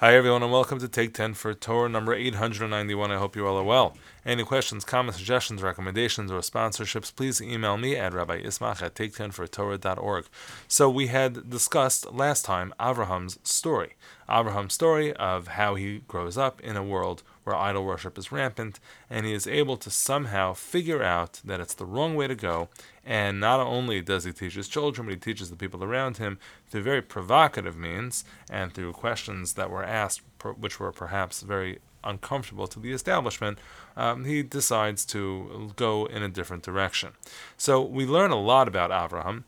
Hi, everyone, and welcome to Take 10 for Torah number 891. I hope you all are well. Any questions, comments, suggestions, recommendations, or sponsorships, please email me at Rabbi Ismach at take10fortorah.org. So, we had discussed last time Abraham's story. Abraham's story of how he grows up in a world where idol worship is rampant, and he is able to somehow figure out that it's the wrong way to go. And not only does he teach his children, but he teaches the people around him through very provocative means and through questions that were asked, which were perhaps very uncomfortable to the establishment, um, he decides to go in a different direction. So we learn a lot about Abraham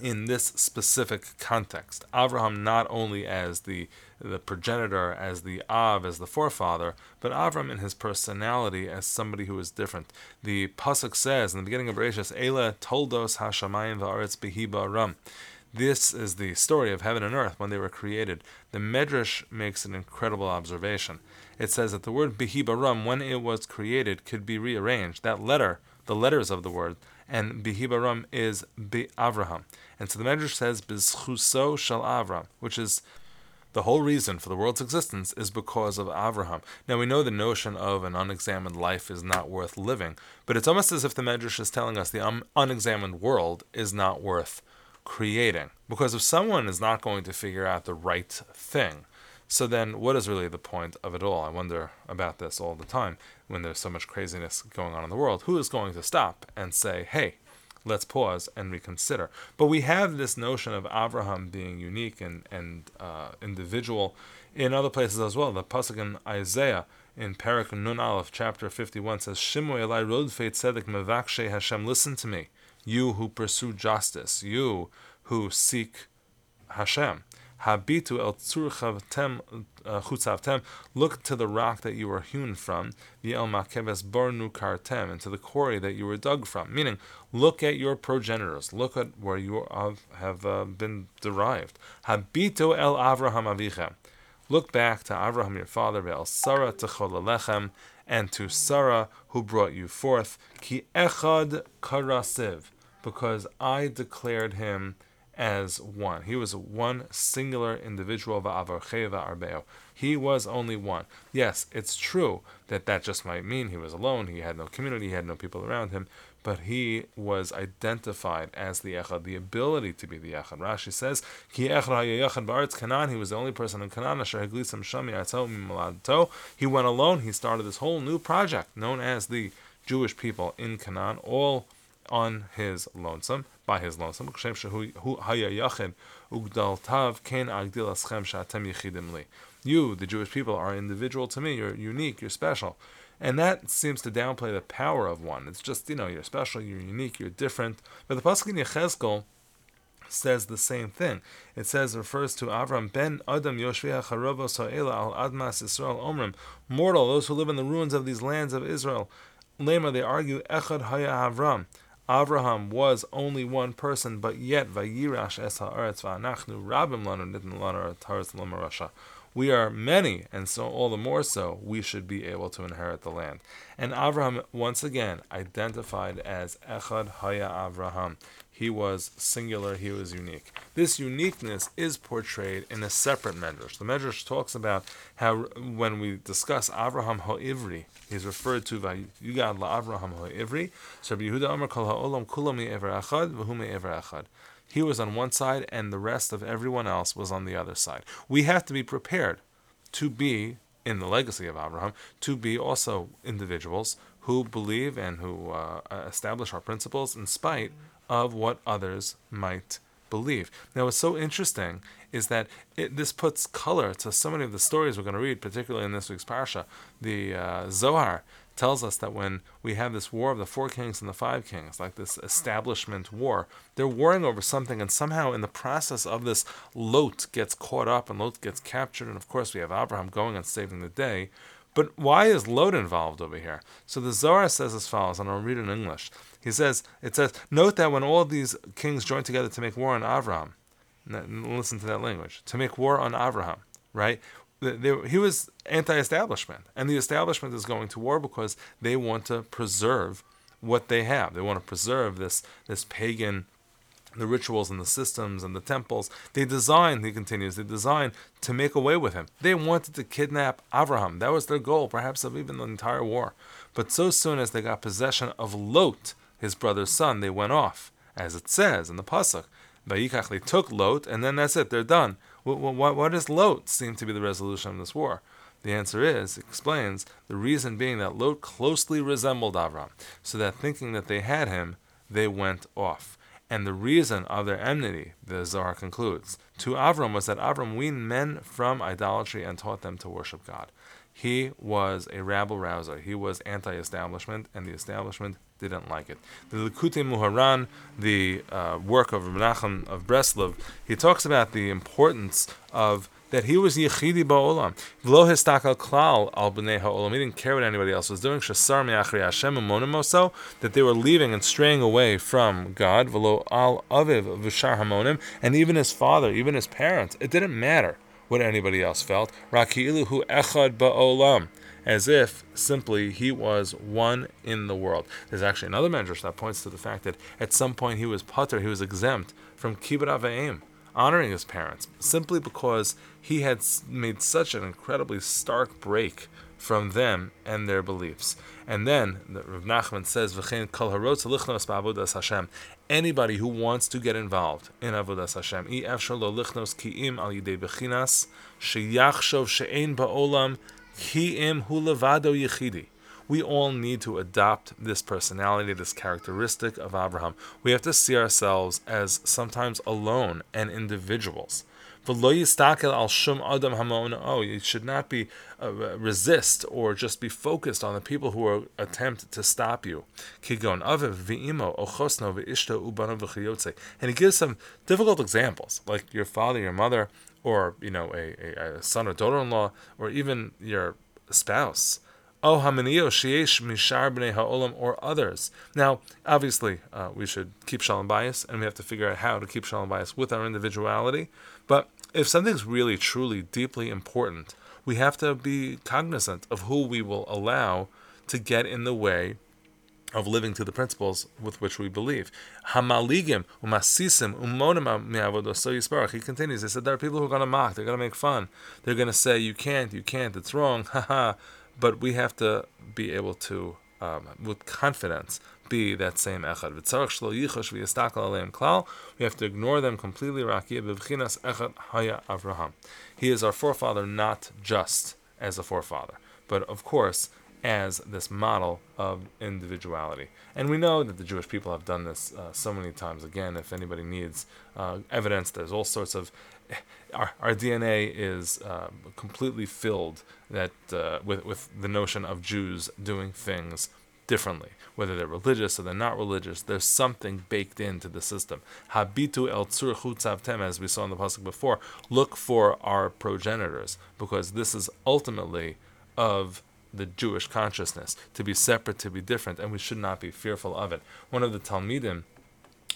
in this specific context. Abraham not only as the the progenitor, as the Av, as the forefather, but Avram in his personality as somebody who is different. The pasuk says in the beginning of Bereshit, "Ela toldos hashamayim va'aretz behiba ram." This is the story of heaven and earth when they were created. The Medrash makes an incredible observation. It says that the word behiba ram, when it was created, could be rearranged. That letter, the letters of the word, and Behibaram is be Avraham. And so the Medrash says, Bizchuso shel Avram, which is the whole reason for the world's existence is because of Avraham. Now we know the notion of an unexamined life is not worth living, but it's almost as if the Medrash is telling us the un- unexamined world is not worth creating. Because if someone is not going to figure out the right thing, so then what is really the point of it all? I wonder about this all the time when there's so much craziness going on in the world. Who is going to stop and say, hey, let's pause and reconsider. But we have this notion of Abraham being unique and, and uh, individual in other places as well. The pasuk in Isaiah in Parak Nun Aleph, chapter 51 says, Shimoi Elai Rodfei Tzedek Mevakshe Hashem, listen to me, you who pursue justice, you who seek Hashem. Habitu el tzurchavtem uh. Look to the rock that you were hewn from, the el makebes barnu kartem, and to the quarry that you were dug from. Meaning, look at your progenitors. Look at where you have, have uh, been derived. Habitu el Avraham avichem. Look back to Avraham your father, el Sarah techolallechem, and to Sarah who brought you forth. Ki echad karasiv, because I declared him as one. He was one singular individual. Arbeo. He was only one. Yes, it's true that that just might mean he was alone. He had no community. He had no people around him. But he was identified as the Echad, the ability to be the Echad. Rashi says, Ki Echad Canaan. He was the only person in Canaan. He went alone. He started this whole new project known as the Jewish people in Canaan, all on his lonesome by his lonesome. You, the Jewish people, are individual to me. You're unique. You're special. And that seems to downplay the power of one. It's just, you know, you're special, you're unique, you're different. But the Pasuk in Yechezkel says the same thing. It says, refers to Avram ben Adam Yoshvia Charovo Sa'ela al Admas Israel Omrim. Mortal, those who live in the ruins of these lands of Israel. Lema, they argue, Echad Haya Avram. Abraham was only one person, but yet Vayirash es haaretz va'anachnu rabim lanu nitn lanu taretz l'marasha. We are many, and so all the more so, we should be able to inherit the land. And Abraham, once again, identified as Echad Haya Abraham. He was singular, he was unique. This uniqueness is portrayed in a separate medrash. The medrash talks about how when we discuss Abraham Ha'ivri, he's referred to by Yugad Abraham Ha'ivri. So Yehuda Amar Kol Ha'olam Kulami Ever Echad, V'hume Ever Echad. He was on one side, and the rest of everyone else was on the other side. We have to be prepared to be, in the legacy of Abraham, to be also individuals who believe and who uh, establish our principles in spite of what others might believe. Now, what's so interesting is that it, this puts color to so many of the stories we're going to read, particularly in this week's parsha. The uh, Zohar tells us that when we have this war of the four kings and the five kings, like this establishment war, they're warring over something, and somehow in the process of this, Lot gets caught up and Lot gets captured, and of course we have Abraham going and saving the day. But why is Lot involved over here? So the Zohar says as follows, and I'll read it in English. He says, it says, note that when all these kings joined together to make war on Abraham, listen to that language, to make war on Abraham, right? He was anti-establishment, and the establishment is going to war because they want to preserve what they have. They want to preserve this this pagan the rituals and the systems and the temples. They designed, he continues, they designed to make away with him. They wanted to kidnap Abraham. That was their goal, perhaps of even the entire war. But so soon as they got possession of Lot, his brother's son, they went off, as it says in the pasuk. Vayikach, they took Lot, and then that's it. They're done. What, does Lot seem to be the resolution of this war? The answer is, explains, the reason being that Lot closely resembled Avram, so that thinking that they had him, they went off. And the reason of their enmity, the Zohar concludes, to Avram was that Avram weaned men from idolatry and taught them to worship God. He was a rabble rouser. He was anti-establishment, and the establishment didn't like it. The Likutei Moharan, the uh, work of Menachem of Breslov, he talks about the importance of that he was Yechidi Ba'olam. V'lo histakal klal al b'nei ha'olam. He didn't care what anybody else was doing. Shasar mi'achri Hashem monimoso. That they were leaving and straying away from God. V'lo al aviv v'shar hamonim. And even his father, even his parents. It didn't matter what anybody else felt. Raki'ilu hu echad ba'olam. As if simply he was one in the world. There's actually another medrash that points to the fact that at some point he was putter, he was exempt from kibbut avayim honoring his parents simply because he had made such an incredibly stark break from them and their beliefs. And then the Rav Nachman says, lichnos Hashem." Anybody who wants to get involved in avodas Hashem, levado yichidi we all need to adopt this personality, this characteristic of Abraham. We have to see ourselves as sometimes alone and individuals. Oh, you should not be uh, resist or just be focused on the people who are attempt to stop you. And he gives some difficult examples, like your father, your mother, or you know, a, a, a son or daughter-in-law, or even your spouse. Oh Hamanio Sheesh Mishar Bnei Ha'olam or others. Now, obviously, uh, we should keep Shalom Bayis, and we have to figure out how to keep Shalom Bayis with our individuality. But if something's really, truly, deeply important, we have to be cognizant of who we will allow to get in the way of living to the principles with which we believe. Hamaligim umasisim yisbarach. He continues. He said there are people who are going to mock. They're going to make fun. They're going to say you can't, you can't. It's wrong. Ha ha but we have to be able to, um, with confidence, be that same echad. We have to ignore them completely. He is our forefather, not just as a forefather, but of course as this model of individuality. And we know that the Jewish people have done this uh, so many times. Again, if anybody needs uh, evidence, there's all sorts of our, our DNA is uh, completely filled that uh, with with the notion of Jews doing things differently, whether they're religious or they're not religious. There's something baked into the system. Habitu el tzur chutzavtem, as we saw in the pasuk before. Look for our progenitors, because this is ultimately of the Jewish consciousness to be separate, to be different, and we should not be fearful of it. One of the Talmidim,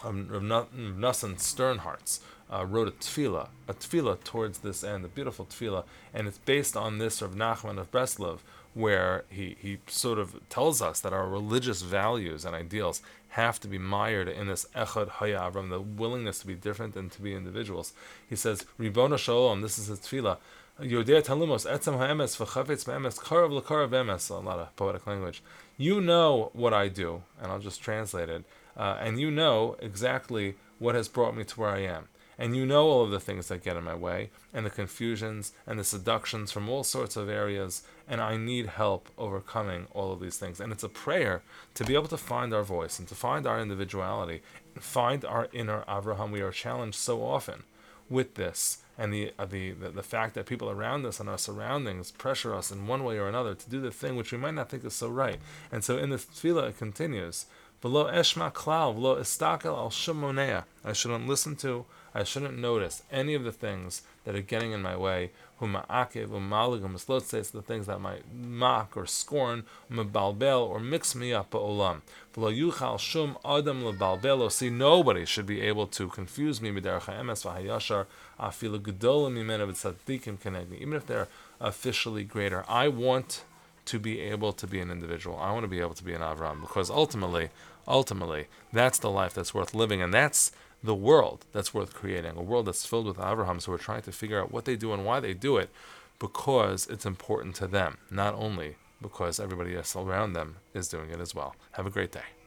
um, Rav Nassan Sternhartz, uh, wrote a tefillah, a tefillah towards this end, a beautiful tefillah, and it's based on this of Nachman of Breslov, where he, he sort of tells us that our religious values and ideals have to be mired in this echad hayavram, the willingness to be different and to be individuals. He says, Ribona Shalom, this is his tefillah, Yodea Talumos, Etzem Ha'emes, V'chavetz Be'emes, Karav L'karav Emes, a lot of poetic language. You know what I do, and I'll just translate it, uh, and you know exactly what has brought me to where I am and you know all of the things that get in my way, and the confusions and the seductions from all sorts of areas, and I need help overcoming all of these things. And it's a prayer to be able to find our voice and to find our individuality, find our inner Avraham. We are challenged so often with this, and the, uh, the, the the fact that people around us and our surroundings pressure us in one way or another to do the thing which we might not think is so right. And so in the tefillah it continues. Below eshma klal, below istakel al shumonea. I shouldn't listen to I shouldn't notice any of the things that are getting in my way. Huma'akev, umaligum, mislotzes, the things that might mock or scorn, mebalbel, or mix me up ba'olam. V'lo yuchal shum adam lebalbelo. See, nobody should be able to confuse me miderach ha'emes v'hayashar afilu gedolim mimena v'tzadikim kenegni. Even if they're officially greater. I want to be able to be an individual. I want to be able to be an Avram because ultimately, ultimately, that's the life that's worth living, and that's the world that's worth creating, a world that's filled with Avrahams who are trying to figure out what they do and why they do it because it's important to them, not only because everybody else around them is doing it as well. Have a great day.